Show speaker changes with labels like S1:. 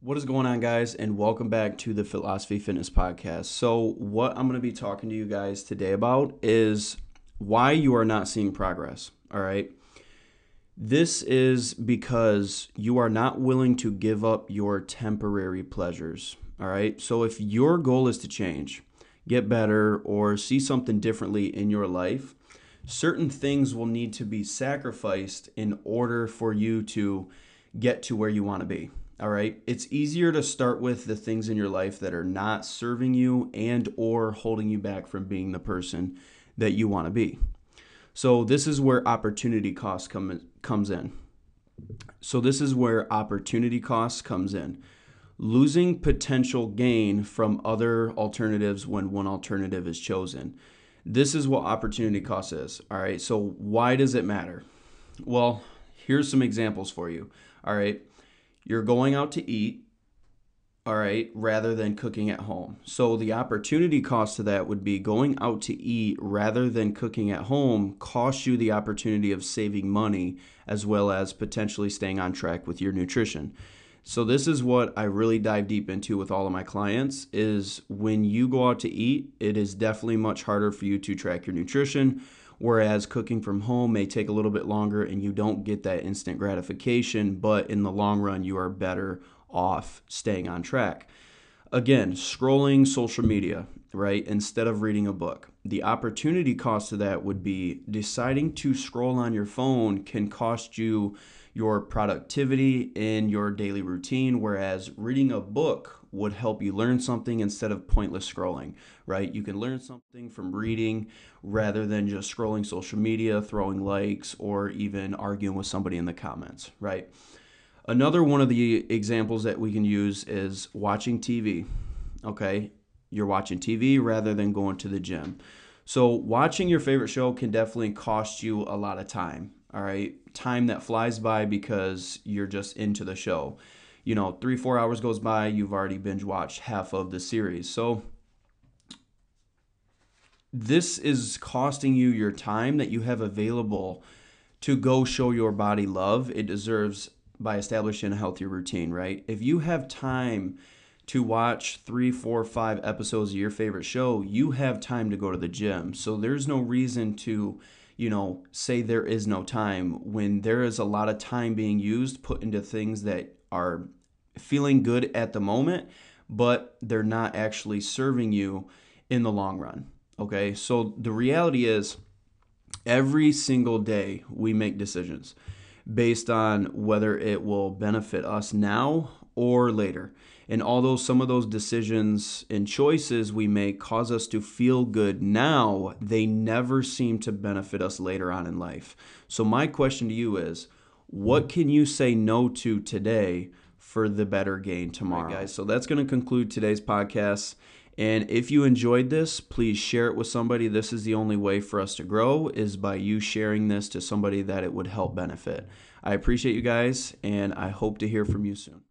S1: What is going on, guys, and welcome back to the Philosophy Fitness Podcast. So, what I'm going to be talking to you guys today about is why you are not seeing progress. All right. This is because you are not willing to give up your temporary pleasures. All right. So, if your goal is to change, get better, or see something differently in your life, certain things will need to be sacrificed in order for you to get to where you want to be. All right. It's easier to start with the things in your life that are not serving you and or holding you back from being the person that you want to be. So this is where opportunity cost come, comes in. So this is where opportunity cost comes in. Losing potential gain from other alternatives when one alternative is chosen. This is what opportunity cost is. All right. So why does it matter? Well, here's some examples for you. All right you're going out to eat, all right, rather than cooking at home. So the opportunity cost to that would be going out to eat rather than cooking at home costs you the opportunity of saving money as well as potentially staying on track with your nutrition. So this is what I really dive deep into with all of my clients is when you go out to eat, it is definitely much harder for you to track your nutrition Whereas cooking from home may take a little bit longer and you don't get that instant gratification, but in the long run, you are better off staying on track. Again, scrolling social media, right, instead of reading a book. The opportunity cost of that would be deciding to scroll on your phone can cost you your productivity in your daily routine, whereas reading a book would help you learn something instead of pointless scrolling, right? You can learn something from reading rather than just scrolling social media, throwing likes, or even arguing with somebody in the comments, right? Another one of the examples that we can use is watching TV, okay? You're watching TV rather than going to the gym. So, watching your favorite show can definitely cost you a lot of time, all right? Time that flies by because you're just into the show you know, three, four hours goes by, you've already binge watched half of the series. So this is costing you your time that you have available to go show your body love. It deserves by establishing a healthy routine, right? If you have time to watch three, four, five episodes of your favorite show, you have time to go to the gym. So there's no reason to, you know, say there is no time when there is a lot of time being used put into things that are feeling good at the moment, but they're not actually serving you in the long run. Okay, so the reality is every single day we make decisions based on whether it will benefit us now or later. And although some of those decisions and choices we make cause us to feel good now, they never seem to benefit us later on in life. So, my question to you is what can you say no to today for the better gain tomorrow. Right, guys, so that's going to conclude today's podcast. And if you enjoyed this, please share it with somebody. This is the only way for us to grow is by you sharing this to somebody that it would help benefit. I appreciate you guys and I hope to hear from you soon.